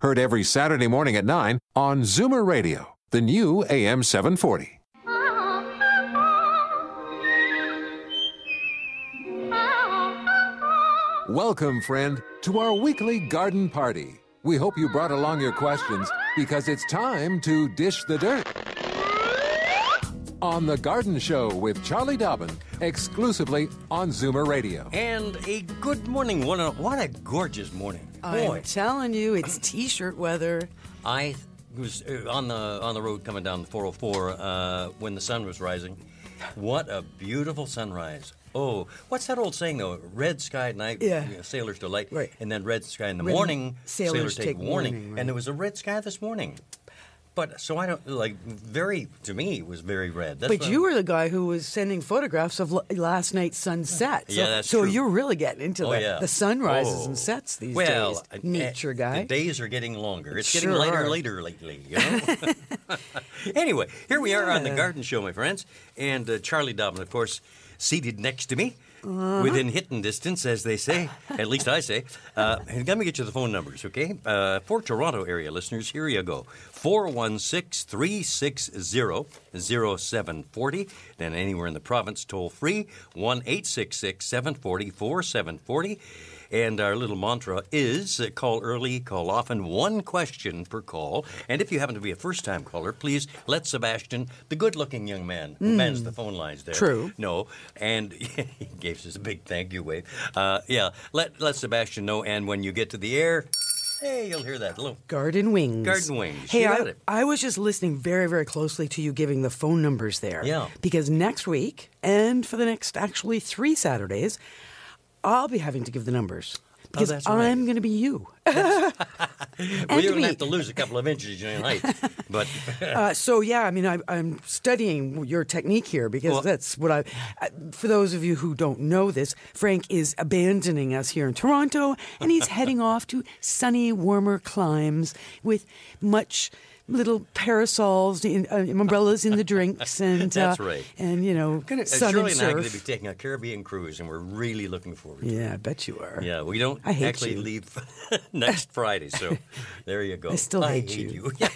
heard every Saturday morning at 9 on Zoomer Radio, the new AM 740. Welcome, friend, to our weekly garden party. We hope you brought along your questions because it's time to dish the dirt. On The Garden Show with Charlie Dobbin, exclusively on Zoomer Radio. And a good morning. What a, what a gorgeous morning. Boy, I'm telling you, it's t-shirt weather. I was uh, on the on the road coming down the 404 uh, when the sun was rising. What a beautiful sunrise. Oh, what's that old saying though? Red sky at night, Yeah. sailors delight, Right. and then red sky in the Red- morning, sailors take, take warning. warning, right. And there was a red sky this morning. But so I don't like very to me it was very red. That's But you were the guy who was sending photographs of l- last night's sunset. So, Yeah, that's so true. you're really getting into Oh, the, yeah. the sunrises Oh. and sets these well, days. Nature uh, guy. The days are getting longer. It's getting Sure lighter are. and later lately. You know. anyway, here we are on the Garden Show, my friends, and uh, Charlie Dobbin, of course, seated next to me. Uh-huh. Within hitting distance, as they say, at least I say. Uh, and let me get you the phone numbers, okay? Uh, for Toronto area listeners, here you go 416 360 0740. Then anywhere in the province, toll free 1 866 740 4740. And our little mantra is uh, call early, call often, one question per call. And if you happen to be a first time caller, please let Sebastian, the good looking young man who mans the phone lines there, True. know. And he gave us a big thank you wave. Uh, yeah, let, let Sebastian know. And when you get to the air, hey, you'll hear that little. Garden Wings. Garden Wings. Hey, I. I was just listening very, very closely to you giving the phone numbers there. Yeah. Because next week, and for the next actually three Saturdays, I'll be having to give the numbers. Because Oh, that's right. I'm going to be you. well, you're going to have to lose a couple of inches in height. But Uh, so yeah, I mean, I, I'm studying your technique here because Well- that's what I. Uh, for those of you who don't know this, Frank is abandoning us here in Toronto, and he's heading off to sunny, warmer climes with much little parasols, in, uh, umbrellas in the drinks, and That's uh, right. And you know, Gonna, uh, sun Shirley and and I are going to be taking a Caribbean cruise, and we're really looking forward to it. yeah, I bet you are. Yeah, we don't I hate actually you. leave next Friday, so there you go. I still hate hate you. Yeah.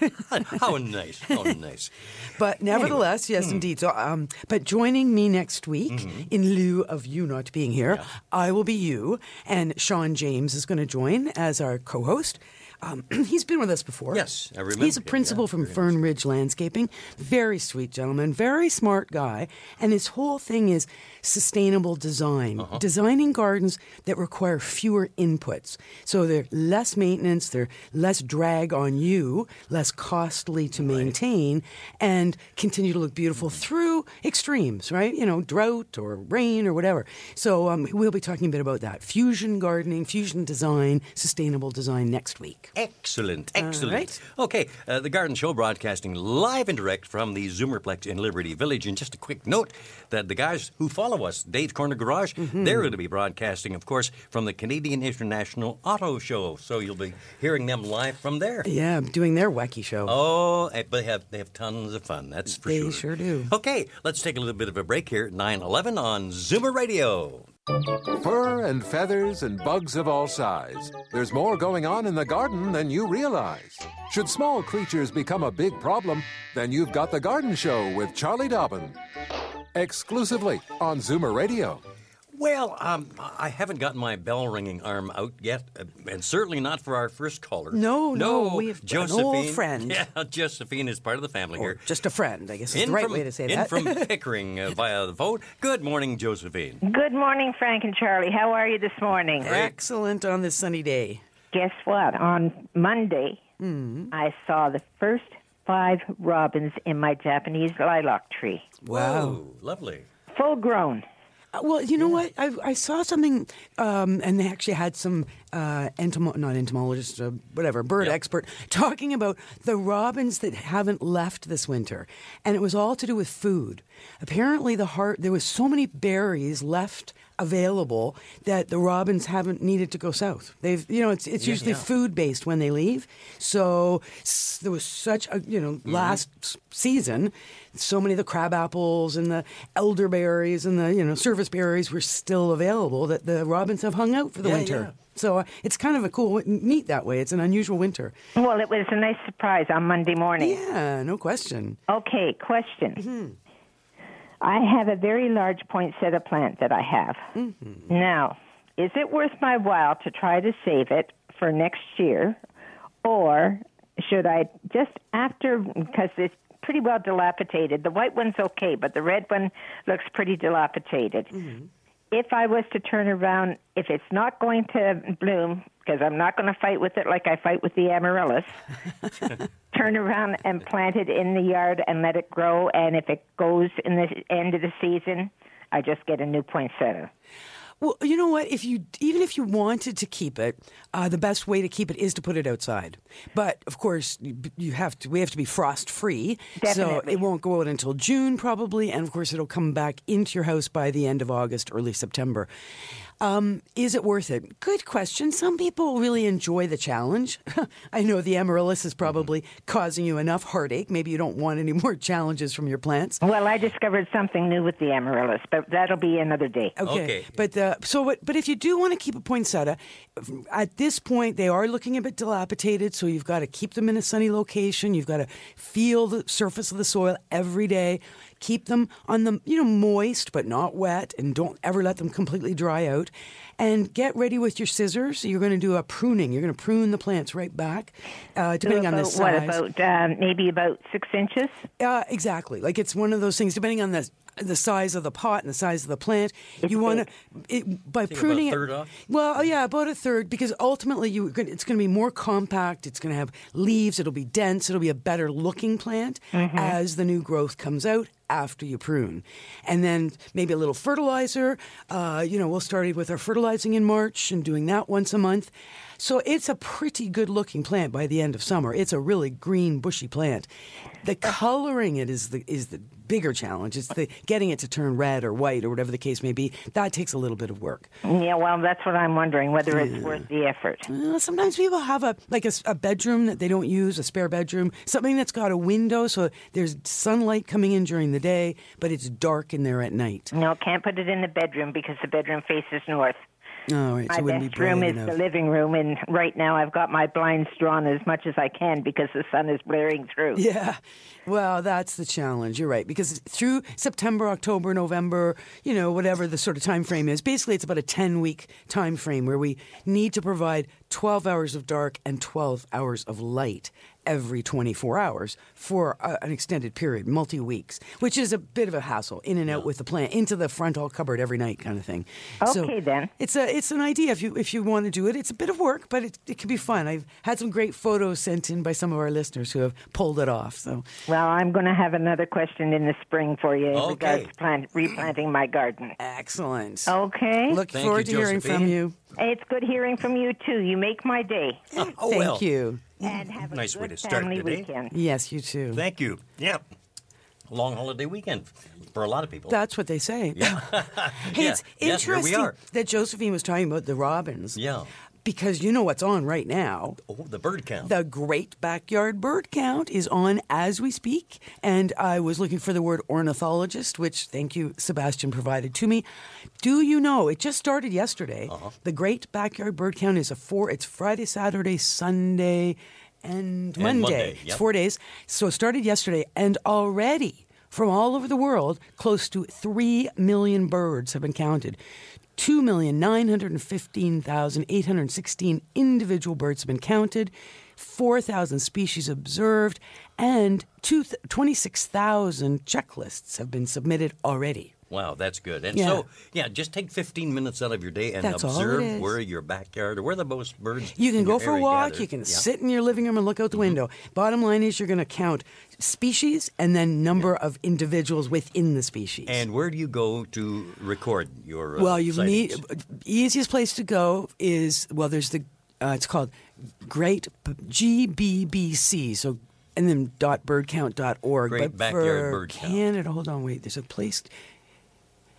How nice. How nice. But nevertheless, Hmm. yes, indeed. So, um, but joining me next week, Mm-hmm. in lieu of you not being here, I will be you, and Sean James is going to join as our co-host. Um, he's been with us before. Yes, I remember He's a principal yeah, from Fern Ridge Landscaping. Very sweet gentleman, very smart guy, and his whole thing is sustainable design, Uh-huh. designing gardens that require fewer inputs. So they're less maintenance, they're less drag on you, less costly to maintain, and continue to look beautiful through extremes, right? You know, drought or rain or whatever. So um, we'll be talking a bit about that fusion gardening, fusion design, sustainable design next week. Excellent, excellent. right. Okay, uh, the Garden Show broadcasting live and direct from the Zoomerplex in Liberty Village. And just a quick note that the guys who follow us, Dave's Corner Garage, Mm-hmm. they're going to be broadcasting, of course, from the Canadian International Auto Show. So you'll be hearing them live from there. Yeah, doing their wacky show. Oh, eh, but they have they have tons of fun. That's for They sure. sure do. Okay, let's take a little bit of a break here at 9:11 on Zoomer Radio. Fur and feathers and bugs of all size. There's more going on in the garden than you realize. Should small creatures become a big problem, then you've got The Garden Show with Charlie Dobbin. Exclusively on Zoomer Radio. Well, um, I haven't gotten my bell ringing arm out yet, uh, and certainly not for our first caller. No, no, we have an Josephine. old friend. Yeah, Josephine is part of the family Or here. just a friend, I guess is In the right from, way to say that. in that. from Pickering uh, via the phone. Good morning, Josephine. Good morning, Frank and Charlie. How are you this morning? Excellent on this sunny day. Guess what? On Monday, I saw the first five robins in my Japanese lilac tree, Wow, lovely. full grown. Uh, well, you know what? I, I saw something, um, and they actually had some uh, entomo- not entomologist, uh, whatever, bird expert, talking about the robins that haven't left this winter, and it was all to do with food. Apparently, the heart there was so many berries left available that the robins haven't needed to go south. They've, you know, it's it's Yeah, usually yeah. food based when they leave. So s- there was such a, you know, Mm-hmm. last s- season, so many of the crab apples and the elderberries and the, you know, service berries were still available that the robins have hung out for the Yeah, winter. yeah. So uh, it's kind of a cool, neat that way. It's an unusual winter. Well, it was a nice surprise on Monday morning. Yeah, no question. Okay, question. Mm-hmm. I have a very large poinsettia plant that I have. Mm-hmm. Now, is it worth my while to try to save it for next year, or should I just after because it's pretty well dilapidated? The white one's okay, but the red one looks pretty dilapidated. Mm-hmm. If I was to turn around, if it's not going to bloom, because I'm not going to fight with it like I fight with the amaryllis, turn around and plant it in the yard and let it grow. And if it goes in the end of the season, I just get a new poinsettia. Well, you know what? If you even if you wanted to keep it, uh, the best way to keep it is to put it outside. But of course, you, you have to. We have to be frost free, so it won't go out until June probably, and of course, it'll come back into your house by the end of August, early September. Um, is it worth it? Good question. Some people really enjoy the challenge. I know the amaryllis is probably causing you enough heartache. Maybe you don't want any more challenges from your plants. Well, I discovered something new with the amaryllis, but that'll be another day. Okay. Okay. But uh, so what? But if you do want to keep a poinsettia, at this point they are looking a bit dilapidated. So you've got to keep them in a sunny location. You've got to feel the surface of the soil every day. Keep them on the you know moist but not wet, and don't ever let them completely dry out. And get ready with your scissors. You're going to do a pruning. You're going to prune the plants right back, uh, depending on the size. What about um, maybe about six inches? Uh, exactly. Like it's one of those things, depending on the the size of the pot and the size of the plant. You want to by Think about a pruning it- off? Well, yeah, about a third, because ultimately you it's going to be more compact. It's going to have leaves. It'll be dense. It'll be a better looking plant Mm-hmm. as the new growth comes out after you prune, and then maybe a little fertilizer. Uh, you know, we'll start with our fertilizing in March and doing that once a month. So it's a pretty good looking plant by the end of summer. It's a really green, bushy plant. The coloring it is the is the bigger challenge. It's the getting it to turn red or white or whatever the case may be. That takes a little bit of work. Yeah, well, that's what I'm wondering whether it's worth the effort. Uh, sometimes people have a like a bedroom that they don't use, a spare bedroom, something that's got a window so there's sunlight coming in during the day, but it's dark in there at night. No, can't put it in the bedroom because the bedroom faces north. Oh, right, My it best room is enough. the living room, and right now I've got my blinds drawn as much as I can because the sun is blaring through. Yeah. Well, that's the challenge. You're right because through September, October, November, you know, whatever the sort of time frame is, basically it's about a 10 week time frame where we need to provide 12 hours of dark and 12 hours of light every 24 hours for a, an extended period, multi weeks, which is a bit of a hassle in and out with the plant, into the front all cupboard every night kind of thing. So Okay, then. It's a it's an idea if you if you want to do it. It's a bit of work, but it, it can be fun. I've had some great photos sent in by some of our listeners who have pulled it off. So Well, I'm going to have another question in the spring for you in Okay. regards to plant, replanting my garden. excellent. Okay. Look Thank forward you, to hearing from you. It's good hearing from you too. You make my day. Oh, Thank well. you. And have a Nice good way to start family the day. weekend. Yes, you too. Thank you. Yep. Long holiday weekend for a lot of people. That's what they say. yeah. Hey, Yeah. it's Yes, we interesting are. that Josephine was talking about the robins. Yeah. Because you know what's on right now. Oh, the bird count. The Great Backyard Bird Count is on as we speak. And I was looking for the word ornithologist, which thank you, Sebastian, provided to me. Do you know, it just started yesterday. Uh-huh. The Great Backyard Bird Count is a four, it's Friday, Saturday, Sunday, and Monday. Monday, It's four days. So it started yesterday. And already from all over the world, close to 3 million birds have been counted. 2,915,816 individual birds have been counted, 4,000 species observed, and 26,000 checklists have been submitted already. Wow, that's good. And Yeah. so, yeah, just take 15 minutes out of your day and That's observe where your backyard or where the most birds. You can go for a walk. You can Yeah. Mm-hmm. sit in your living room and look out the window. Bottom line is you're going to count species and then number of individuals within the species. And where do you go to record your uh, well, you need easiest place to go is well. There's the uh, it's called Great GBBC. So and then dot birdcount.org. Great but Backyard for Bird Count. Hold on, wait. There's a place.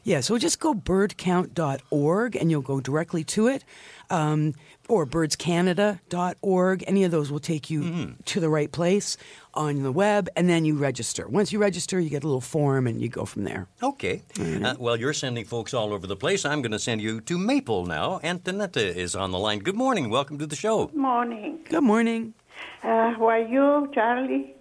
Yeah, so just go birdcount.org and you'll go directly to it. Um, or birdscanada.org. Any of those will take you Mm-hmm. to the right place on the web, and then you register. Once you register, you get a little form and you go from there. Okay. Uh, well, you're sending folks all over the place. I'm going to send you to Maple now. Antonetta is on the line. Good morning. Welcome to the show. Good morning. Good morning. Uh, how are you, Charlie?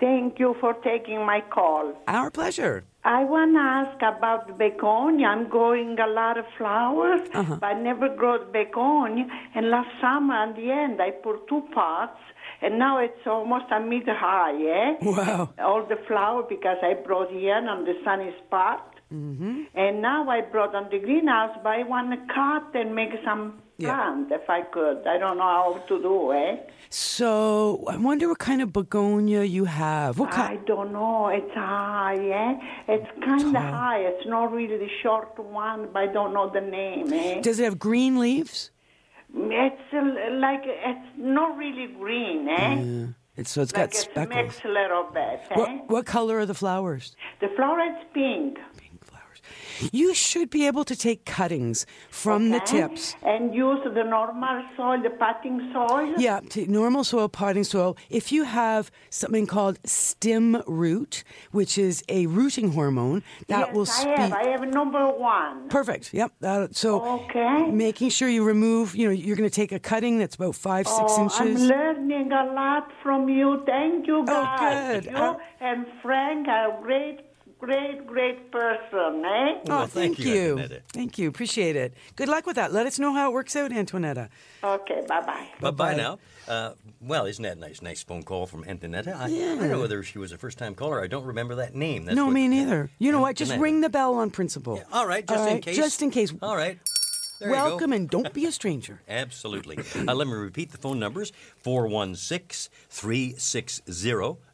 Thank you for taking my call. Our pleasure. I want to ask about the begonia. I'm growing a lot of flowers, Uh-huh. but I never grew begonia. And last summer, at the end, I put two pots, and now it's almost a meter high, eh? Wow. All the flower because I brought here on the sunny spot. Mm-hmm. And now I brought on the greenhouse, but I want to cut and make some Yeah. plant if I could. I don't know how to do, eh? So I wonder what kind of begonia you have. What I don't know. It's high, eh? It's kind of high. It's not really the short one, but I don't know the name, eh? Does it have green leaves? It's uh, like it's not really green, eh? It's, so it's Like got it's speckles. mixed a little bit, eh? What, what color are the flowers? The flower is pink. You should be able to take cuttings from the tips. And use the normal soil, the potting soil. Yeah, normal soil, potting soil. If you have something called Stim-Root, which is a rooting hormone, that will. yes, will I speed. have. I have number one. Perfect. Yep. That, so Okay. making sure you remove, you know, you're going to take a cutting that's about five, five, six oh, inches. I'm learning a lot from you. Thank you, guys. Oh, good. You Uh, and Frank are great, great, great person, eh? Oh, Well, thank thank, you, you. Thank you. Appreciate it. Good luck with that. Let us know how it works out, Antoinetta. Okay, bye bye. Bye bye now. Uh, well, isn't that nice? Nice phone call from Antonetta. I, I don't know whether she was a first time caller. I don't remember that name. That's no, what- me neither. You know what? Just ring the bell on principle. All right, just All in case. Just in case. All right. There. Welcome and don't be a stranger. Absolutely. Uh, let me repeat the phone numbers 416 360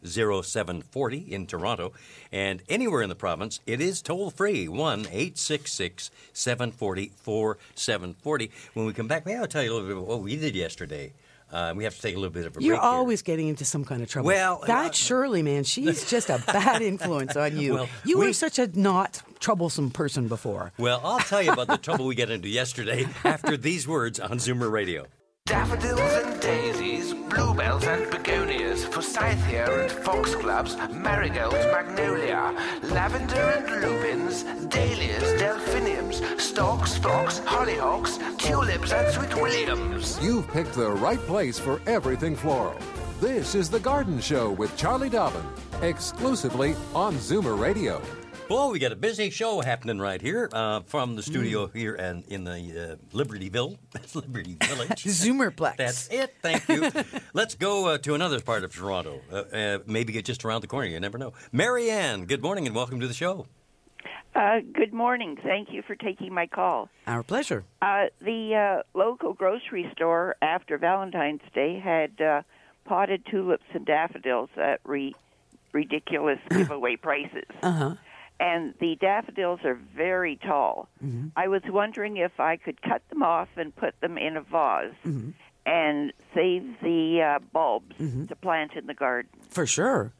0740 in Toronto. And anywhere in the province, it is toll free 1 866 740 4740. When we come back, may I'll tell you a little bit about what we did yesterday. Uh, we have to take a little bit of a You're break. here. always getting into some kind of trouble. Well, that uh, Shirley, man, she's just a bad influence on you. Well, you we- were such a not troublesome person before. Well, I'll tell you about the trouble we get into yesterday after these words on Zoomer Radio. Daffodils and daisies, bluebells and begonias, forsythia and foxgloves, marigolds, magnolia, lavender and lupins, dahlias, delphiniums, stalks, phlox, hollyhocks, tulips and sweet williams. You've picked the right place for everything floral. This is The Garden Show with Charlie Dobbin, exclusively on Zoomer Radio. Well, we got a busy show happening right here uh, from the studio Mm. here and in the uh, Libertyville, Liberty Village. Zoomerplex. That's it. Thank you. Let's go uh, to another part of Toronto. Uh, uh, maybe get just around the corner. You never know. Marianne, good morning and welcome to the show. Uh, good morning. Thank you for taking my call. Our pleasure. Uh, the uh, local grocery store after Valentine's Day had uh, potted tulips and daffodils at re- ridiculous giveaway prices. Uh huh. And the daffodils are very tall. Mm-hmm. I was wondering if I could cut them off and put them in a vase Mm-hmm. and save the uh, bulbs to plant in the garden. For sure.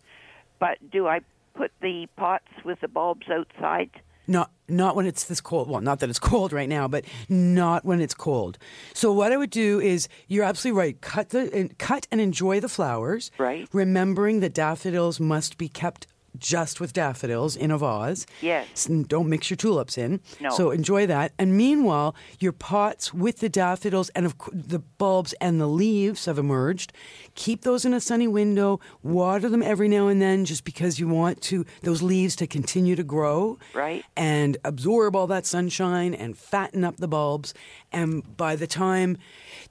But do I put the pots with the bulbs outside? Not not when it's this cold. Well, not that it's cold right now, but not when it's cold. So what I would do is you're absolutely right. Cut the and cut and enjoy the flowers. Right. Remembering that daffodils must be kept just with daffodils in a vase. Yes. Don't mix your tulips in. No. So enjoy that. And meanwhile, your pots with the daffodils and of the bulbs and the leaves have emerged. Keep those in a sunny window. Water them every now and then, just because you want to those leaves to continue to grow Right. and absorb all that sunshine and fatten up the bulbs. And by the time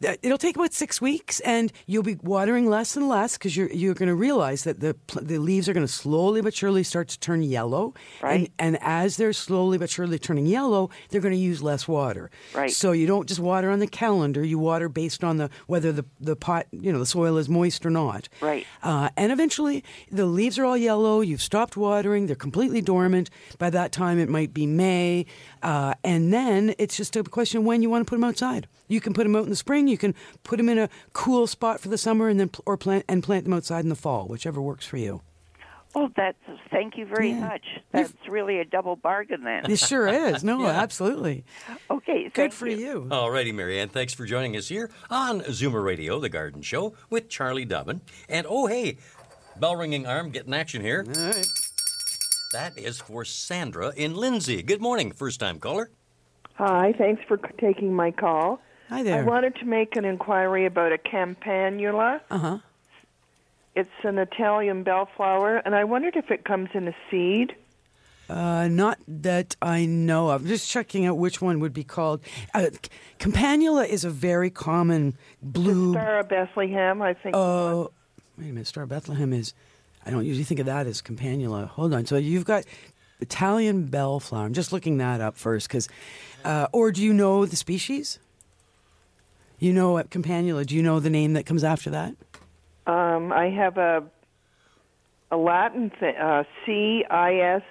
it'll take about six weeks, and you'll be watering less and less because you're you're going to realize that the the leaves are going to slowly but surely start to turn yellow, Right. And, and as they're slowly but surely turning yellow, they're going to use less water, Right. So you don't just water on the calendar; you water based on the whether the the pot you know the soil is moist or not, Right. uh, and eventually, the leaves are all yellow. You've stopped watering. They're completely dormant. By that time, it might be May. Uh, and then it's just a question of when you want to put them outside. You can put them out in the spring. You can put them in a cool spot for the summer, and then or plant and plant them outside in the fall, whichever works for you. Oh, that's thank you very Yeah. much. That's really a double bargain then. It sure is. No, absolutely. Okay, Good for you. you. Alrighty, Marianne, thanks for joining us here on Zoomer Radio, the Garden Show with Charlie Dobbin. And oh, hey, bell ringing arm, getting action here. All right. That is for Sandra in Lindsay. Good morning, first time caller. Hi, thanks for taking my call. Hi there. I wanted to make an inquiry about a campanula. Uh huh. It's an Italian bellflower, and I wondered if it comes in a seed. Uh, not that I know of. Just checking out which one would be called. Uh, Campanula is a very common blue. Star of Bethlehem, I think. Oh, wait a minute. Star of Bethlehem is. I don't usually think of that as campanula. Hold on. So you've got Italian bellflower. I'm just looking that up first, because. Uh, or do you know the species? You know what campanula? Do you know the name that comes after that? Um, I have a a Latin th- uh, C I S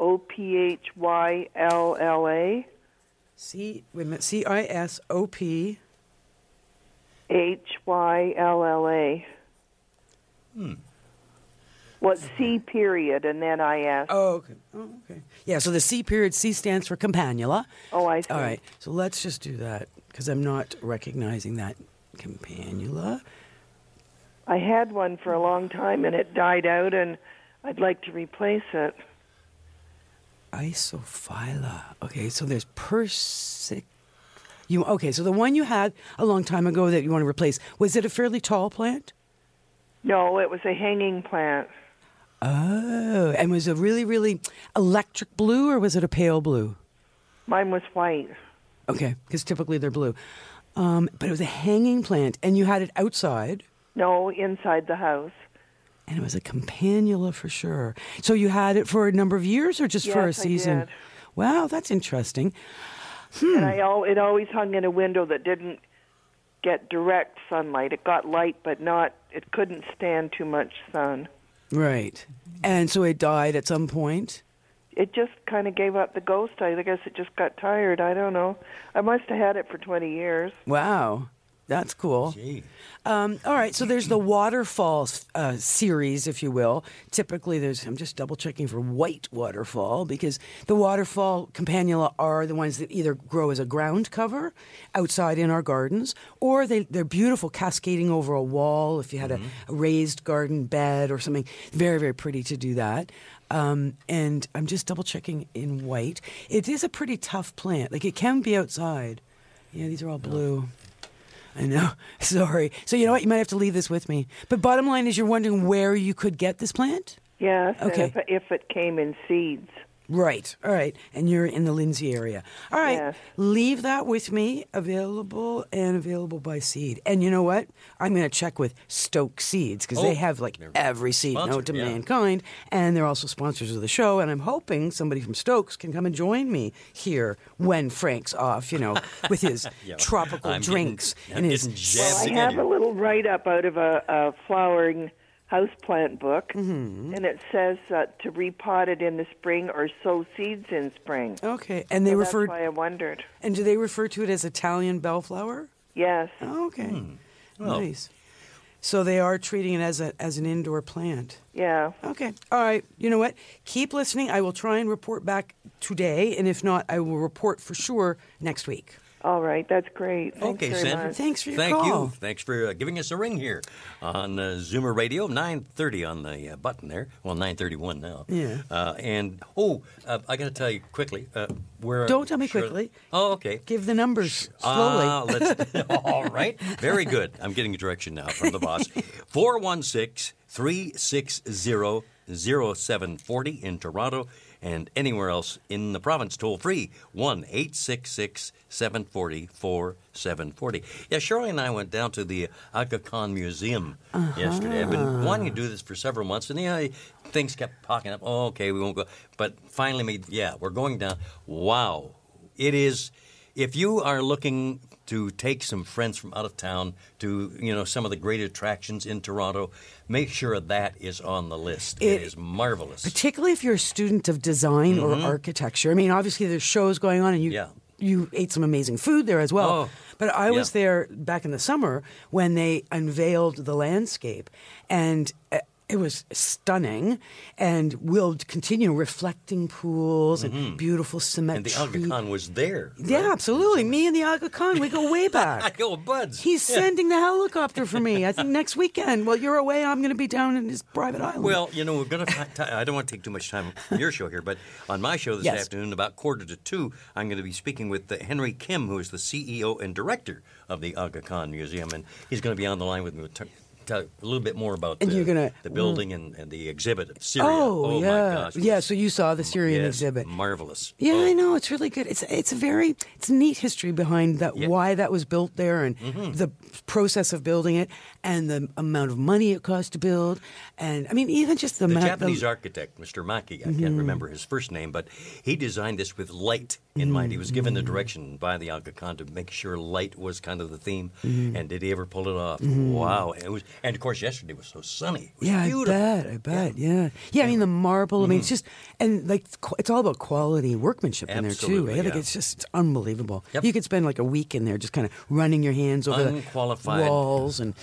O P H Y L L A C. Wait a minute. C I S O P. H Y L L A. Hmm. Well, C period and then I S. Oh, okay. Oh, okay. Yeah. So the C period C stands for campanula. Oh, I see. All right. So let's just do that because I'm not recognizing that campanula. I had one for a long time and it died out, and I'd like to replace it. Isophylla. Okay, so there's persic. You okay? So the one you had a long time ago that you want to replace was it a fairly tall plant? No, it was a hanging plant. Oh, and was it really, really electric blue or was it a pale blue? Mine was white. Okay, because typically they're blue. Um, but it was a hanging plant, and you had it outside, No, inside the house. and it was a campanula for sure. So you had it for a number of years, or just for a Yes, I season? did. Wow, that's interesting. And I al- it always hung in a window that didn't get direct sunlight. It got light, but not. It couldn't stand too much sun. Right, and so it died at some point. It just kind of gave up the ghost. I guess it just got tired. I don't know. I must have had it for 20 years. Wow, that's cool. Gee. Um, all right, so there's the waterfall uh, series, if you will. Typically, there's I'm just double checking for white waterfall because the waterfall campanula are the ones that either grow as a ground cover outside in our gardens, or they they're beautiful, cascading over a wall. If you had a, a raised garden bed or something, very very pretty to do that. Um, and I'm just double checking in white. It is a pretty tough plant. Like it can be outside. Yeah, these are all blue. I know. Sorry. So you know what? You might have to leave this with me. But bottom line is, you're wondering where you could get this plant. Yes. Okay. If, if it came in seeds. Right. All right. And you're in the Lindsay area. All right. Yes. Leave that with me. Available and available by seed. And you know what? I'm going to check with Stoke Seeds because Oh, they have like every seed known sponsored, to yeah. mankind, and they're also sponsors of the show. And I'm hoping somebody from Stokes can come and join me here when Frank's off. You know, with his Yeah. tropical I'm drinks I'm and his getting Well, I have a little write up out of a, a flowering houseplant book, Mm-hmm. and it says uh, to repot it in the spring or sow seeds in spring. Okay. And they So refer. That's why I wondered. And do they refer to it as Italian bellflower? Yes. Oh, okay. Hmm. Well. Nice. So they are treating it as a as an indoor plant. Yeah. Okay. All right. You know what? Keep listening. I will try and report back today, and if not, I will report for sure next week. All right. That's great. Thanks Okay, very Sandra. much. Thanks for your Thank call. you. Thanks for uh, giving us a ring here on uh, Zoomer Radio, 9.30 on the uh, button there. Well, 9.31 now. Yeah. Uh, and, oh, uh, I got to tell you quickly. Uh, where Don't tell me sure- quickly. Oh, okay. Give the numbers slowly. Ah, let's, all right. Very good. I'm getting a direction now from the boss. 416 360 0740 in Toronto and anywhere else in the province. Toll free 1 866 740 4740. Yeah, Shirley and I went down to the Aga Khan Museum uh-huh. yesterday. I've been wanting to do this for several months, and yeah, things kept popping up. Oh, okay, we won't go. But finally, made, yeah, we're going down. Wow. It is, if you are looking to take some friends from out of town to, you know, some of the great attractions in Toronto, make sure that is on the list. it It- is marvelous. particularly if you're a student of design or architecture. I mean, obviously there's shows going on, and you Mm-hmm. Yeah. you ate some amazing food there as well. Oh, but I was yeah. there back in the summer when they unveiled the landscape, and. It was stunning, and we'll continue reflecting pools and beautiful cement. Mm-hmm. and the Aga Khan was there. Yeah, absolutely. Me and the Aga Khan, we go way back. I go, buds. He's Yeah. sending the helicopter for me. I think next weekend. While you're away, I'm going to be down in his private island. Well, you know, we're going to. I don't want to take too much time on your show here, but on my show this Yes. afternoon, about quarter to two, I'm going to be speaking with uh, Henry Kim, who is the CEO and director of the Aga Khan Museum, and he's going to be on the line with me. Tell a little bit more about And the, you're gonna- the building and, and the exhibit of Syria. Oh, yeah, my gosh! yeah. So you saw the Syrian Yes, exhibit. marvelous. Yeah, Oh. I know. It's really good. It's it's a very it's a neat history behind that Yeah. Mm-hmm. why that was built there and the process of building it and the amount of money it cost to build and I mean even just the, The amount Japanese the, architect, Mr. Maki, I Mm-hmm. can't remember his first name, but he designed this with light in mind. He was given Mm-hmm. the direction by the Aga Khan to make sure light was kind of the theme. Mm-hmm. And did he ever pull it off? Wow! It was, and of course, yesterday was so sunny. It was yeah, beautiful. I bet. I bet. Yeah. yeah. I mean, the marble. I mean, Mm-hmm. it's just and like it's all about quality workmanship in there too. Absolutely, Eh? Like it's just it's unbelievable. Yep. You could spend like a week in there just kind of running your hands over Unqualified. the walls and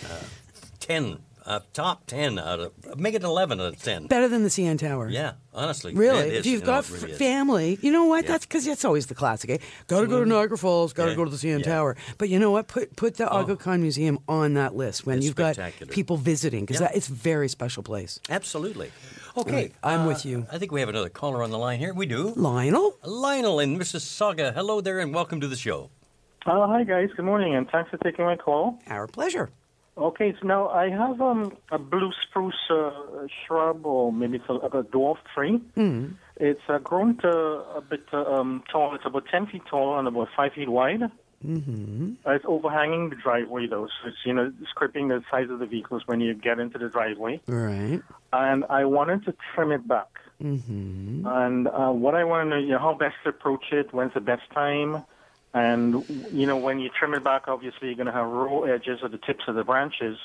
Ten, uh, top ten out of make it eleven out of ten. better than the CN Tower. Yeah, honestly, Really, it is, if you've you know, got really f- family, you know what? Yeah. That's because that's always the classic. Eh? Got to go to Niagara Falls. Got to Yeah. go to the CN Yeah. Tower. But you know what? Put put the Aga Khan Museum on that list when It's you've got people visiting because Yeah. it's a very special place. Absolutely. Okay, Right, I'm uh, with you. I think we have another caller on the line here. We do. Lionel, Lionel in Mississauga. Hello there, and welcome to the show. Uh, hi guys, good morning, and thanks for taking my call. our pleasure. Okay, so now I have um, a blue spruce uh, shrub, or maybe it's a, a dwarf tree. Mm. It's uh, grown to a bit uh, um, tall. It's about ten feet tall and about five feet wide. Mm-hmm. Uh, it's overhanging the driveway, though, so it's you know scraping the sides of the vehicles when you get into the driveway. Right. And I wanted to trim it back. Mm-hmm. And uh, what I want to know, you know, how best to approach it, when's the best time, and you know, when you trim it back, obviously you're going to have raw edges at the tips of the branches.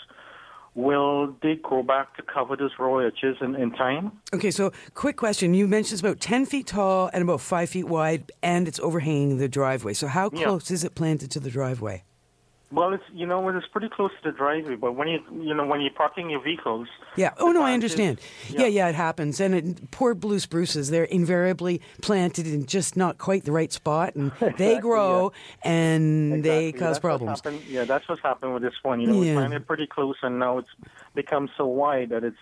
Will they grow back to cover those raw edges in, in time? Okay, so quick question. You mentioned it's about 10 feet tall and about 5 feet wide, and it's overhanging the driveway. So, how Yeah. close is it planted to the driveway? Well, it's you know, it's pretty close to the driveway, but when you you know when you're parking your vehicles, Yeah. Oh, no, I understand. Yeah, yeah, it happens. And it, poor blue spruces, they're invariably planted in just not quite the right spot, and they Exactly, grow and they cause That's problems. Yeah, that's what's happened with this one. You know, Yeah. we planted pretty close, and now it's become so wide that it's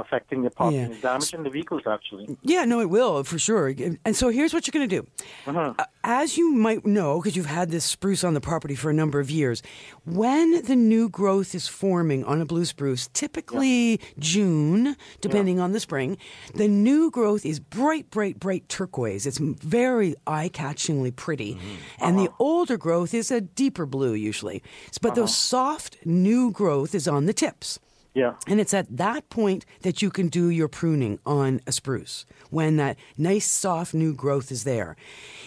affecting the parking. Yeah. Damaging the vehicles, actually. Yeah, no, it will for sure. And so here's what you're going to do. Uh-huh. Uh, As you might know, because you've had this spruce on the property for a number of years, when the new growth is forming on a blue spruce, typically June, depending on the spring, the new growth is bright, bright, bright turquoise. It's very eye catchingly pretty. And the older growth is a deeper blue usually. But the soft new growth is on the tips. Yeah. And it's at that point that you can do your pruning on a spruce, when that nice, soft, new growth is there.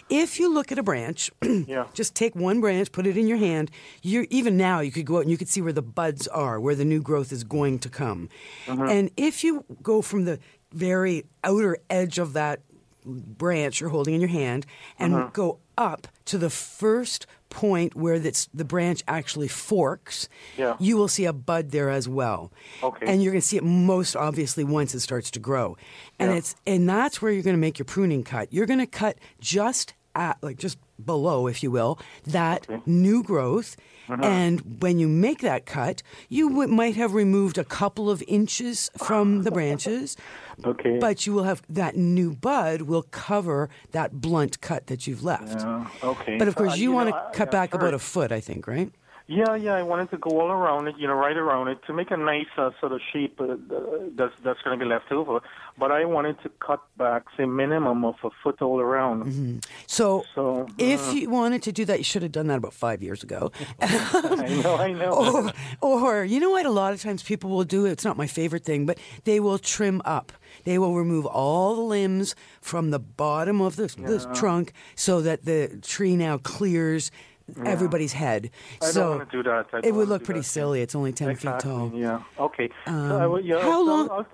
If you look at a branch, Yeah. just take one branch, put it in your hand. You're, even now, you could go out and you could see where the buds are, where the new growth is going to come. Mm-hmm. And if you go from the very outer edge of that branch you're holding in your hand and mm-hmm. go up to the first point where that's, the branch actually forks, Yeah. you will see a bud there as well. Okay. And you're going to see it most obviously once it starts to grow. And Yeah. it's and that's where you're going to make your pruning cut. You're going to cut just at like just below if you will that new growth. Uh-huh. And when you make that cut, you w- might have removed a couple of inches from the branches, Okay. but you will have that new bud will cover that blunt cut that you've left. Yeah, okay. But of course, Uh, you, you want know, to I- cut I've back about a foot, I think, right? Yeah, yeah. I wanted to go all around it, you know, right around it to make a nice uh, sort of shape uh, uh, that's that's going to be left over. But I wanted to cut back, say, minimum of a foot all around. So, So if uh, you wanted to do that, you should have done that about five years ago. I know, I know. or, or, you know what? A lot of times people will do. it. It's not my favorite thing, but they will trim up. They will remove all the limbs from the bottom of the, the trunk so that the tree now clears everybody's head. I don't so wanna do that. I it would look pretty that. silly. It's only ten exactly. feet tall. Yeah. Okay. Um, so yeah, how so long-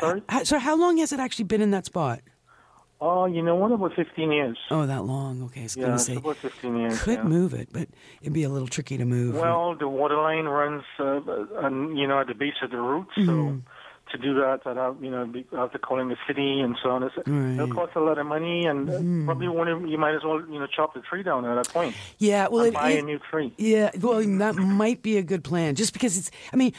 sorry. How- So how long has it actually been in that spot? Oh, you know what? About 15 years. Oh, that long. Okay, I was yeah, going to it's say about 15 years. could yeah. move it, but it'd be a little tricky to move. Well, the water line runs, uh, and you know, at the base of the roots. Mm-hmm. So to do that, I'd have, you know, be, I have to call in the city and so on. It's, It'll Mm-hmm. cost a lot of money, and uh probably one, you might as well, you know, chop the tree down at that point. yeah, well, it, buy it- a new tree. Yeah, well, that might be a good plan. Just because it's, I mean,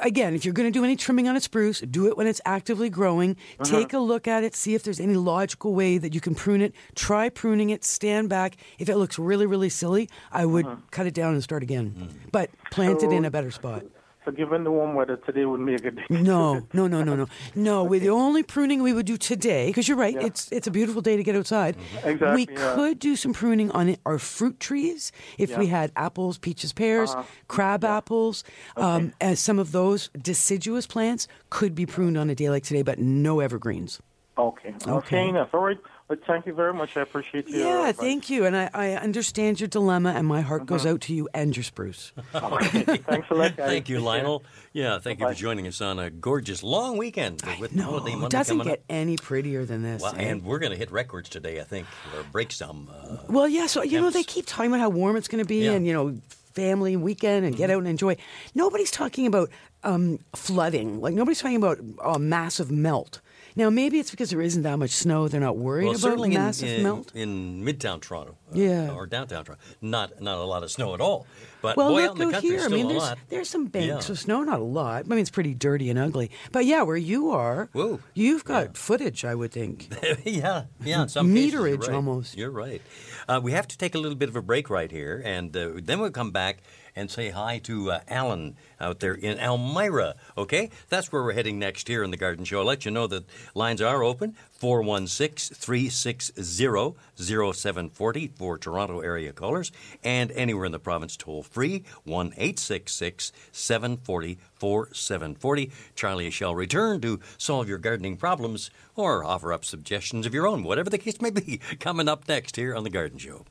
again, if you're going to do any trimming on a spruce, do it when it's actively growing. Uh-huh. Take a look at it, see if there's any logical way that you can prune it. Try pruning it, stand back. If it looks really, really silly, I would Uh-huh. cut it down and start again. But plant it in a better spot. So given the warm weather today, wouldn't be a good day. No, no, no, no, no, no. We're the only pruning we would do today, because you're right, it's it's a beautiful day to get outside. Exactly, we yeah. could do some pruning on our fruit trees if we had apples, peaches, pears, Uh-huh. crab apples. Um, as some of those deciduous plants could be pruned on a day like today, but no evergreens. Okay. Okay. Okay. enough. All right. But thank you very much. I appreciate you. Yeah, advice. thank you, and I, I understand your dilemma, and my heart goes out to you and your spruce. Thanks a lot, guys. Thank you, Lionel. Yeah, thank you Bye-bye. for joining us on a gorgeous long weekend with No, Holiday it Monday doesn't coming get any prettier than this. Well, eh? and we're going to hit records today, I think, or break some. Uh, Well, yeah. So you know they keep talking about how warm it's going to be, Yeah. and you know, family weekend, and Mm-hmm. get out and enjoy. Nobody's talking about um, flooding. Like nobody's talking about a massive melt. Now maybe it's because there isn't that much snow. They're not worried well, about certainly in, massive in, melt. in Midtown Toronto, uh, Yeah. or downtown Toronto, not not a lot of snow at all. But Well, boy, look out in the country, here. I mean, there's there's some banks Yeah. of snow, not a lot. I mean, it's pretty dirty and ugly. But yeah, where you are, Whoa. you've got footage, I would think. yeah, yeah. In some cases, you're Meterage right. almost. You're right. Uh, we have to take a little bit of a break right here, and uh, then we'll come back and say hi to uh, Alan out there in Elmira. Okay, that's where we're heading next here in the Garden Show. I'll let you know that lines are open 416 360 0740 for Toronto area callers, and anywhere in the province toll free 1 866 740 4740. Charlie shall return to solve your gardening problems or offer up suggestions of your own, whatever the case may be, coming up next here on The Garden Show.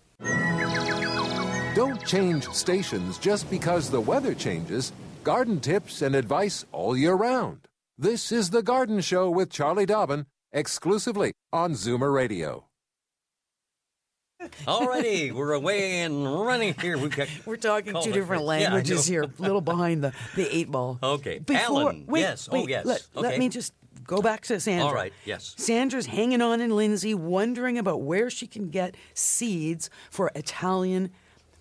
Don't change stations just because the weather changes. Garden tips and advice all year round. This is The Garden Show with Charlie Dobbin, exclusively on Zoomer Radio. Alrighty, we're away and running here. We've got We're talking two different right. Yeah, languages know. here, a little behind the, the eight ball. Okay. Before, Alan, wait, yes. Oh, yes. Let, let me just go back to Sandra. All right, yes. Sandra's hanging on in Lindsay, wondering about where she can get seeds for Italian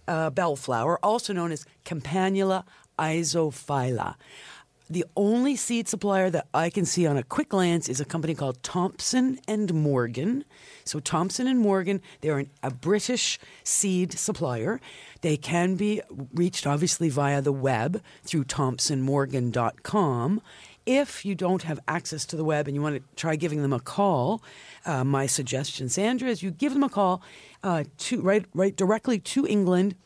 uh, bellflower, also known as Campanula isophylla. The only seed supplier that I can see on a quick glance is a company called Thompson and Morgan. So Thompson and Morgan, they're an, a British seed supplier. They can be reached obviously via the web through thompsonmorgan.com. If you don't have access to the web and you want to try giving them a call, uh, my suggestion, Sandra, is you give them a call uh, to right, right directly to England.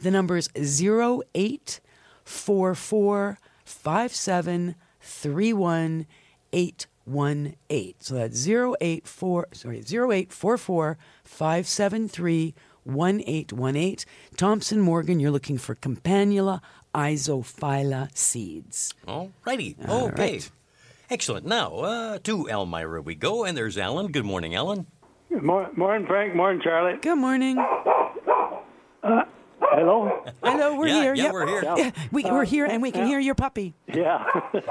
The number is 0844 5731 818. So that's 084 sorry 0844 573 1818. Thompson Morgan, you're looking for Campanula isophylla seeds. Alrighty. All okay. right. Excellent. Now, uh, to Elmira we go, and there's Alan. Good morning, Alan. Good Morning, Frank. Morning, Charlie. Good morning. Hello. Hello, we're Yeah, here. yeah, Yep. we're here. Yeah, we, we're here and we can yeah. hear your puppy. Yeah.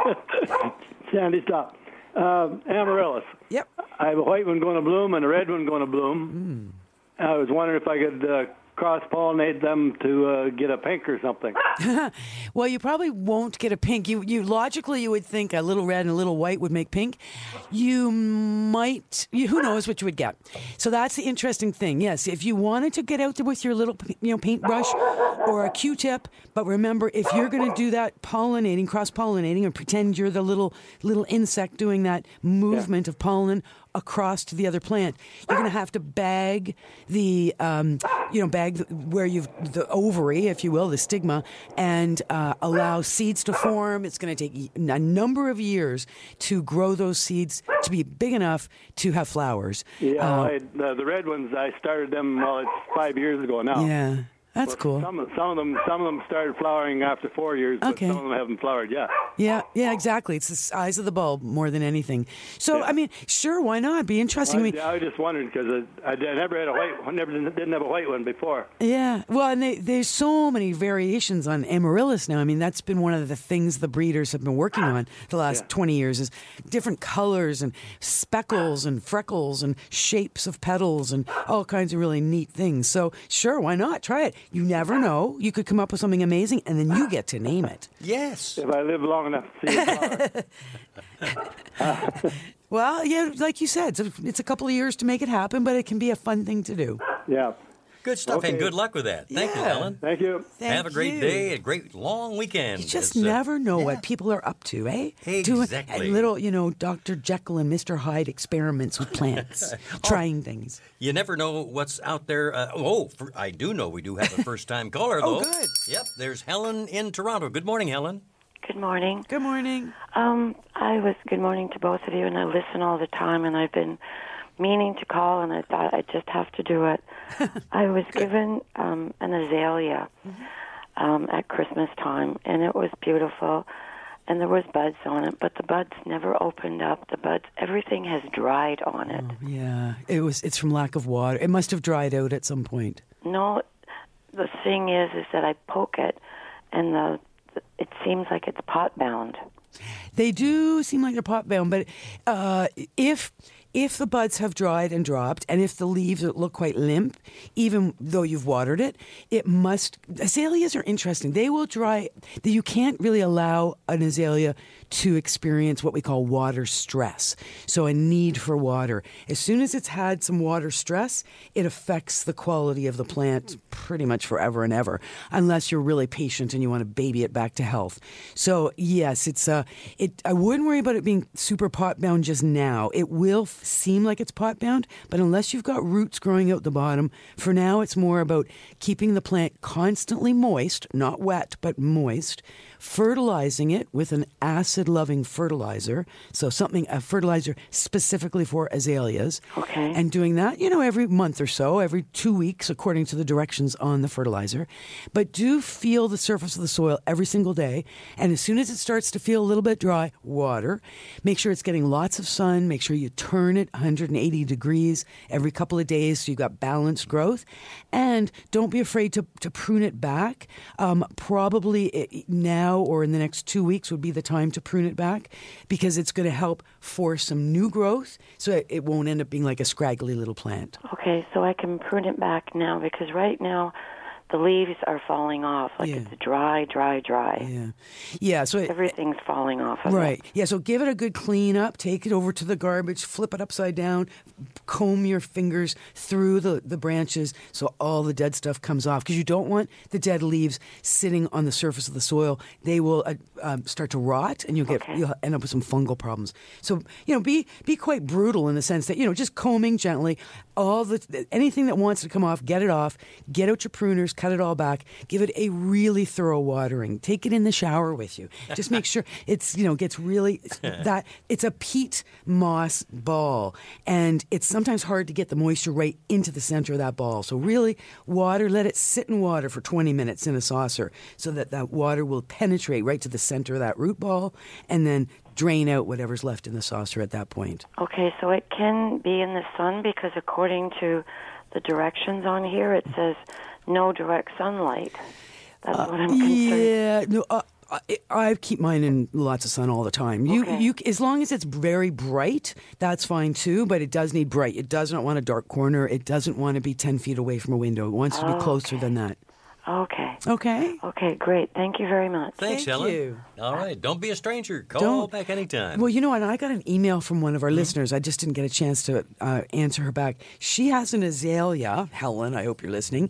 Sandy, stop. Um, amaryllis. Yep. I have a white one going to bloom and a red one going to bloom. I was wondering if I could uh, cross pollinate them to uh, get a pink or something. well, you probably won't get a pink. You, you logically you would think a little red and a little white would make pink. You might. You, who knows what you would get? So that's the interesting thing. Yes, if you wanted to get out there with your little you know paintbrush or a Q-tip, but remember if you're going to do that pollinating, cross pollinating, and pretend you're the little little insect doing that movement of pollen across to the other plant. You're going to have to bag the, um, you know, bag the, where you've the ovary, if you will, the stigma, and uh, allow seeds to form. It's going to take a number of years to grow those seeds to be big enough to have flowers. Yeah, Uh, I, the, the red ones I started them. Well, it's five years ago now. yeah, that's But cool. Some of, some of them some of them started flowering after four years, but Okay. some of them haven't flowered yet. Yeah, yeah, exactly. It's the size of the bulb more than anything. So, I mean, sure, why not? Be interesting. I I, mean, I just wondered because I, I never had a white, never didn't have a white one before. Yeah, well, and they, there's so many variations on amaryllis now. I mean, that's been one of the things the breeders have been working on the last 20 years is different colors and speckles and freckles and shapes of petals and all kinds of really neat things. So, sure, why not? Try it. You never know. You could come up with something amazing and then you get to name it. Yes. If I live long enough to see it. Well, yeah, like you said, it's a, it's a couple of years to make it happen, but it can be a fun thing to do. yeah. Good stuff, and good luck with that. Thank you, Yeah. Helen. Thank you. Thank Have a great you. day, a great long weekend. You just It's, uh, never know yeah. what people are up to, eh? Doing Exactly. little, you know, Dr. Jekyll and Mr. Hyde experiments with plants, trying things. You never know what's out there. Uh, oh, for, I do know we do have a first time caller, though. Oh, though. good. Yep, there's Helen in Toronto. Good morning, Helen. Good morning. Good morning. Um, I was good morning to both of you, and I listen all the time, and I've been meaning to call, and I thought I'd just have to do it. I was given um, an azalea um, at Christmas time, and it was beautiful, and there was buds on it, but the buds never opened up. The buds, everything has dried on it. Yeah, it was. It's from lack of water. It must have dried out at some point. No, the thing is, is that I poke it, and the it seems like it's pot bound. They do seem like they're pot bound, but uh, if if the buds have dried and dropped, and if the leaves look quite limp, even though you've watered it, it must. Azaleas are interesting. They will dry. You can't really allow an azalea to experience what we call water stress. So a need for water. As soon as it's had some water stress, it affects the quality of the plant pretty much forever and ever, unless you're really patient and you want to baby it back to health. So yes, it's uh, it. I wouldn't worry about it being super pot bound just now. It will seem like it's pot bound, but unless you've got roots growing out the bottom, for now it's more about keeping the plant constantly moist, not wet, but moist. Fertilizing it with an acid loving fertilizer. So, something, a fertilizer specifically for azaleas. Okay. And doing that, you know, every month or so, every two weeks, according to the directions on the fertilizer. But do feel the surface of the soil every single day. And as soon as it starts to feel a little bit dry, water. Make sure it's getting lots of sun. Make sure you turn it 180 degrees every couple of days so you've got balanced growth. And don't be afraid to, to prune it back. Um, probably it, now or in the next two weeks would be the time to prune it back because it's going to help force some new growth so it won't end up being like a scraggly little plant. Okay, so I can prune it back now because right now the leaves are falling off. Like Yeah. it's dry, dry, dry. Yeah. Yeah. So it, Everything's falling off of Right. it. Yeah. So give it a good clean up. Take it over to the garbage. Flip it upside down. Comb your fingers through the, the branches so all the dead stuff comes off. Because you don't want the dead leaves sitting on the surface of the soil. They will uh, um, start to rot, and you'll get Okay. you'll end up with some fungal problems. So you know, be be quite brutal in the sense that you know, just combing gently. All the anything that wants to come off, get it off. Get out your pruners, cut it all back. Give it a really thorough watering. Take it in the shower with you. Just make sure it's you know gets really that it's a peat moss ball, and it's sometimes hard to get the moisture right into the center of that ball. So really, water. Let it sit in water for 20 minutes in a saucer, so that that water will penetrate right to the center of that root ball, and then drain out whatever's left in the saucer at that point. Okay, so it can be in the sun because according to the directions on here, it says no direct sunlight. That's what I'm concerned. Yeah, no, uh, I, I keep mine in lots of sun all the time. You, Okay. you, as long as it's very bright, that's fine too. But it does need bright. It does not want a dark corner. It doesn't want to be ten feet away from a window. It wants to be closer than that. Okay. Okay. Okay, great. Thank you very much. Thanks, Thank Helen. you. All right. Don't be a stranger. Call Don't. back anytime. Well, you know what? I got an email from one Mm-hmm. of our listeners. I just didn't get a chance to uh, answer her back. She has an azalea. Helen, I hope you're listening.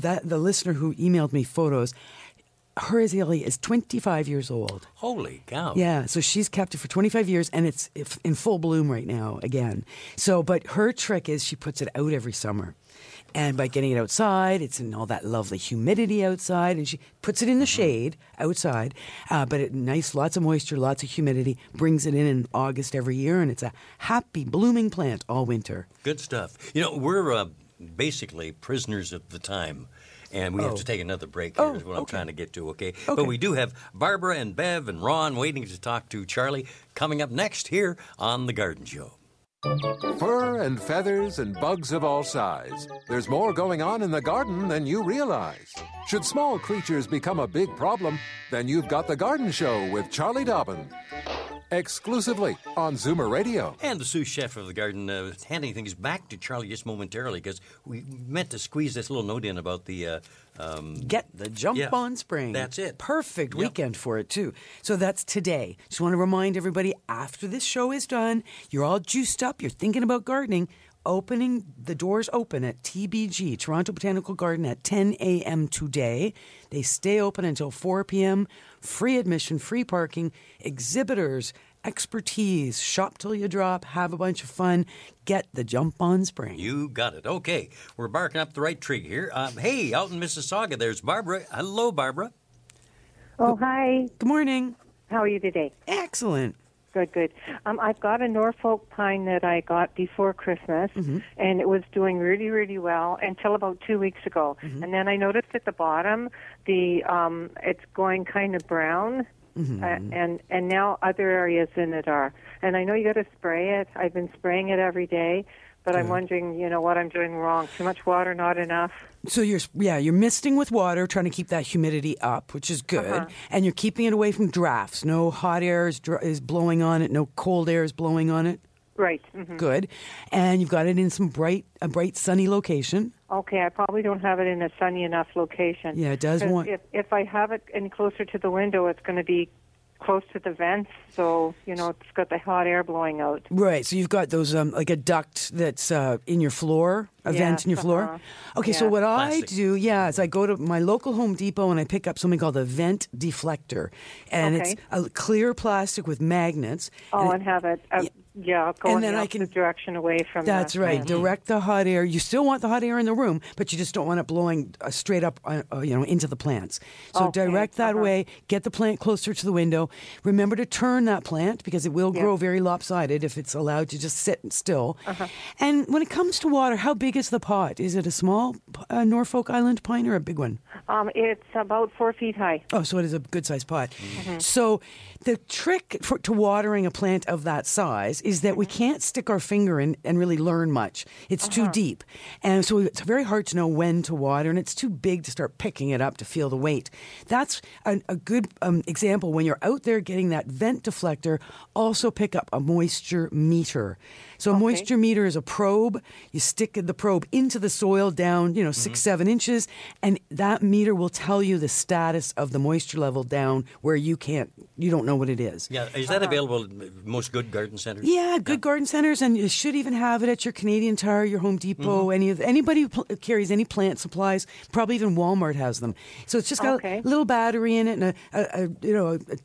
That the listener who emailed me photos. Her azalea is 25 years old. Holy cow. Yeah, so she's kept it for 25 years and it's in full bloom right now again. So, but her trick is she puts it out every summer. And by getting it outside, it's in all that lovely humidity outside, and she puts it in the shade outside. Uh, but it nice, lots of moisture, lots of humidity. Brings it in in August every year, and it's a happy blooming plant all winter. Good stuff. You know, we're uh, basically prisoners of the time. And we have Oh. to take another break here, Oh, is what I'm trying to get to, okay? Okay. But we do have Barbara and Bev and Ron waiting to talk to Charlie coming up next here on The Garden Show. Fur and feathers and bugs of all size. There's more going on in the garden than you realize. Should small creatures become a big problem, then you've got The Garden Show with Charlie Dobbin. Exclusively on Zoomer Radio. And the sous chef of the garden uh, handing things back to Charlie just momentarily because we meant to squeeze this little note in about the. Uh, um, Get the jump Yeah, on spring. that's it. Perfect Yep. weekend for it, too. So that's today. Just want to remind everybody after this show is done, you're all juiced up, you're thinking about gardening. Opening the doors open at TBG, Toronto Botanical Garden, at 10 a.m. today. They stay open until 4 p.m. Free admission, free parking, exhibitors, expertise. Shop till you drop, have a bunch of fun, get the jump on spring. You got it. Okay, we're barking up the right tree here. Um, hey, out in Mississauga, there's Barbara. Hello, Barbara. Oh, hi. Good morning. How are you today? Excellent. Good, good. Um, I've got a Norfolk pine that I got before Christmas, Mm-hmm. and it was doing really, really well until about two weeks ago. Mm-hmm. And then I noticed at the bottom, the um, it's going kind of brown, Mm-hmm. uh, and and now other areas in it are. And I know you got to spray it. I've been spraying it every day, but I'm wondering, you know, what I'm doing wrong. Too much water, not enough. So you're yeah you're misting with water, trying to keep that humidity up, which is good, Uh-huh. and you're keeping it away from drafts. No hot air is, is blowing on it. No cold air is blowing on it. Right. hmm Good, and you've got it in some bright a bright sunny location. Okay, I probably don't have it in a sunny enough location. Yeah, it does want- If if I have it any closer to the window, it's going to be close to the vents, so you know it's got the hot air blowing out. Right. So you've got those um, like a duct that's uh, in your floor, a vent in your floor. uh-huh. Okay. So what Plastic. I do, yeah, is I go to my local Home Depot and I pick up something called a vent deflector, and Okay. it's a clear plastic with magnets. Oh, and and have it. Uh, yeah, go And in then the I can- direction away from. That. That's the, right. vent. Direct the hot air. You still want the hot air in the room, but you just don't want it blowing uh, straight up, uh, uh, you know, into the plants. So Okay, direct that uh-huh. way. Get the plant closer to the window. Remember to turn that plant because it will Yeah. grow very lopsided if it's allowed to just sit still. Uh-huh. And when it comes to water, how big is the pot? Is it a small uh, Norfolk Island pine or a big one? Um, it's about four feet high. Oh, so it is a good sized pot. Mm-hmm. So the trick for, to watering a plant of that size is that we Mm-hmm. can't stick our finger in and really learn much. It's Uh-huh. too deep. And so it's very hard to know when to water, and it's too big to start picking it up to feel the weight. That's a, a good um, example when you're out there getting that vent deflector, also pick up a moisture meter. So a moisture meter is a probe. You stick the probe into the soil down, you know, 6 mm-hmm. seven inches, and that meter will tell you the status of the moisture level down where you can't, you don't know what it is. Yeah, is that uh-huh. available at most good garden centers? Yeah, good garden centers, and you should even have it at your Canadian Tire, your Home Depot, mm-hmm. any of anybody who pl- carries any plant supplies. Probably even Walmart has them. So it's just got Okay. a little battery in it and a, a, a you know. A, Gauge.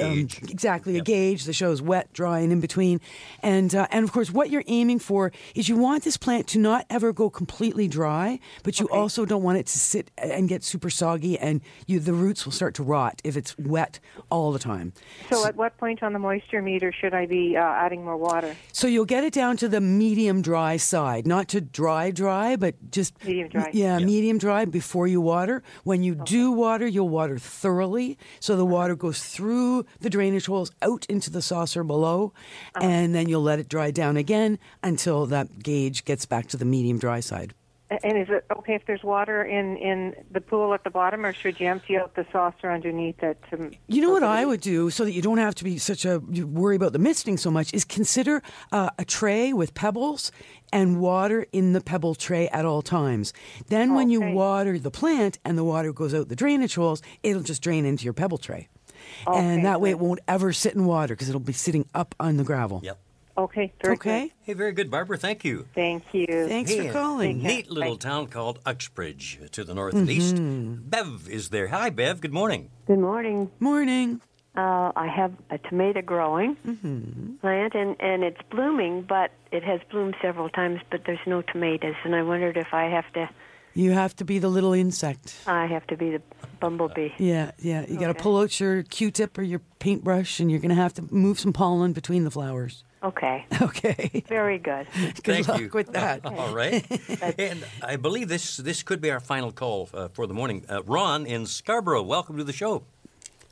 Um, exactly, a gauge that shows wet, dry, and in between. And uh, and of course, what you're aiming for is you want this plant to not ever go completely dry, but you also don't want it to sit and get super soggy, and you the roots will start to rot if it's wet all the time. So, at what point on the moisture meter should I be uh, adding more water? So you'll get it down to the medium dry side, not to dry dry, but just Medium dry. Yeah, medium dry before you water. When you do water, you'll water thoroughly, so the water goes through the drainage holes out into the saucer below, Uh-huh. and then you'll let it dry down again until that gauge gets back to the medium dry side. And is it okay if there's water in in the pool at the bottom, or should you empty out the saucer underneath it? To, You know what I would do so that you don't have to be such a you worry about the misting so much is consider uh, a tray with pebbles and water in the pebble tray at all times. Then when you water the plant and the water goes out the drainage holes, it'll just drain into your pebble tray. And that way it won't ever sit in water because it'll be sitting up on the gravel. Yep. Okay. Very Okay. Good. Hey, very good, Barbara. Thank you. Thank you. Thanks Hey, for calling. Neat little town called Uxbridge to the north and east. Mm-hmm. Bev is there. Hi, Bev. Good morning. Good morning. Morning. Uh, I have a tomato growing Mm-hmm. plant, and, and it's blooming, but it has bloomed several times, but there's no tomatoes. And I wondered if I have to, You have to be the little insect. I have to be the bumblebee. Yeah, yeah. You got to pull out your Q-tip or your paintbrush, and you're going to have to move some pollen between the flowers. Okay. Okay. Very good. Good Thank luck you. with that. All right. and I believe this this could be our final call uh, for the morning. Uh, Ron in Scarborough, welcome to the show.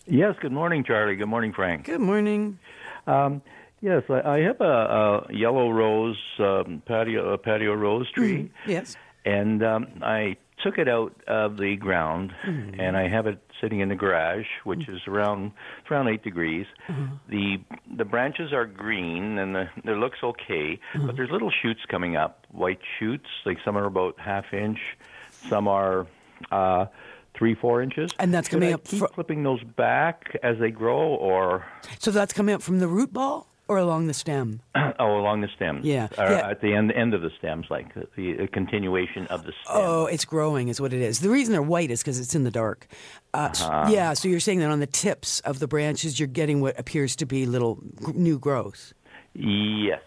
Yes, good morning, Charlie. Good morning, Frank. Good morning. Um, yes, I, I have a, a yellow rose um, patio a patio rose tree, Yes. And um, I took it out of the ground, Mm-hmm. and I have it sitting in the garage, which is around around eight degrees. Uh-huh. The the branches are green, and the, it looks okay, Uh-huh. but there's little shoots coming up, white shoots. Like some are about half inch, some are. Uh, Three, four inches, And that's Should coming I up Keep fro- clipping those back as they grow, or So that's coming up from the root ball or along the stem? oh, along the stems. Yeah, Or yeah. At the end, end of the stems, like the, the continuation of the stem. Oh, it's growing, is what it is. The reason they're white is because it's in the dark. Uh, Uh-huh. Yeah, so you're saying that on the tips of the branches, you're getting what appears to be little g- new growth. Yes.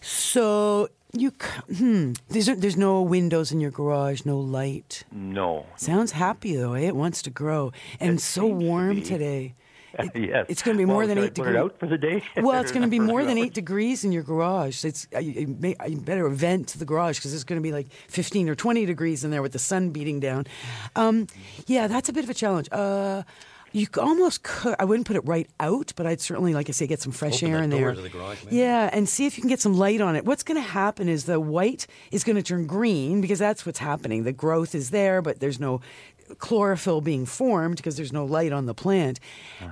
So you, hmm, there's, there's no windows in your garage, no light. No. Sounds happy though, eh? It wants to grow, and it's so warm today. yes. It's going to be more Well, than eight degrees. out for the day. Well, it's going to be more than eight degrees in your garage. It's you, I, may- I better vent the garage because it's going to be like fifteen or twenty degrees in there with the sun beating down. Um, yeah, that's a bit of a challenge. Uh, you almost could. I wouldn't put it right out, but I'd certainly, like I say, get some fresh Open air that in door there. to the garage, maybe. yeah, and see if you can get some light on it. What's going to happen is the white is going to turn green because that's what's happening. The growth is there, but there's no chlorophyll being formed because there's no light on the plant.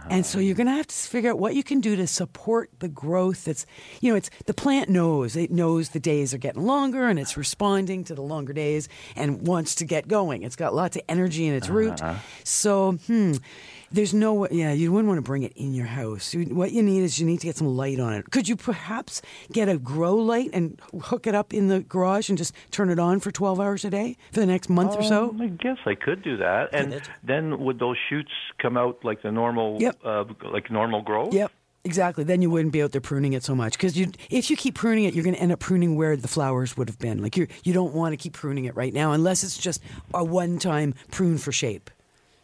And so you're going to have to figure out what you can do to support the growth that's, you know, it's the plant knows. It knows the days are getting longer and it's responding to the longer days and wants to get going. It's got lots of energy in its root. Uh-huh. So, hmm, there's no way, yeah, you wouldn't want to bring it in your house. You- What you need is you need to get some light on it. Could you perhaps get a grow light and hook it up in the garage and just turn it on for 12 hours a day for the next month or so? Um, I guess I could do that, and then would those shoots come out like the normal, Yep. uh, like normal growth? Yep. Exactly. Then you wouldn't be out there pruning it so much because you, if you keep pruning it, you're going to end up pruning where the flowers would have been. Like you, you don't want to keep pruning it right now unless it's just a one-time prune for shape.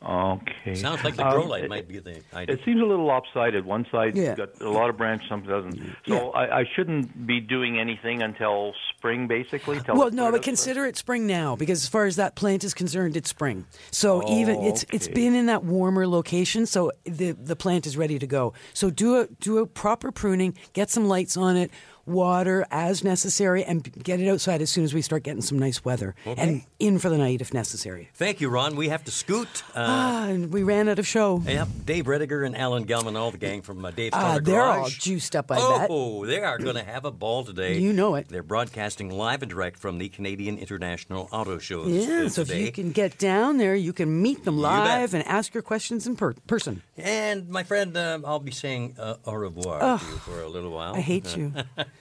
Okay. Sounds like the Um, grow light it- might be the idea. It seems a little lopsided. One side Yeah. got a lot of branch, some doesn't. So I, I shouldn't be doing anything until spring, basically. Till well, no, but consider it spring now because as far as that plant is concerned, it's spring. So even Oh, it's it's okay. been in that warmer location, so the the plant is ready to go. So do a do a proper pruning, get some lights on it, water as necessary, and get it outside as soon as we start getting some nice weather, Okay. and in for the night if necessary. Thank you, Ron. We have to scoot. Uh, ah, and we ran out of show. Yep, Dave Rediger and Alan Gelman, all the gang from uh, Dave's Corner they're Garage. all juiced up, I bet. oh, they are going to have a ball today. You know it. They're broadcasting live and direct from the Canadian International Auto Shows Yeah, uh, so if you can get down there, you can meet them live and ask your questions in per- person. And my friend, um, I'll be saying uh, au revoir Ugh, to you for a little while. I hate you.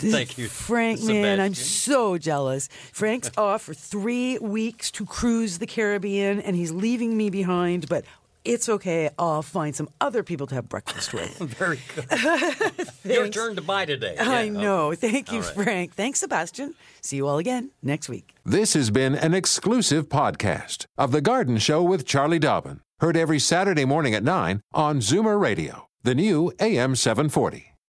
Thank you, Frank, man, I'm so jealous. Frank's off for three weeks to cruise the Caribbean, and he's leaving me behind, but it's okay. I'll find some other people to have breakfast with. Very good. Your turn to buy today. I Yeah, know. okay. Thank you, All right. Frank. Thanks, Sebastian. See you all again next week. This has been an exclusive podcast of The Garden Show with Charlie Dobbin. Heard every Saturday morning at 9 on Zoomer Radio, the new AM 740.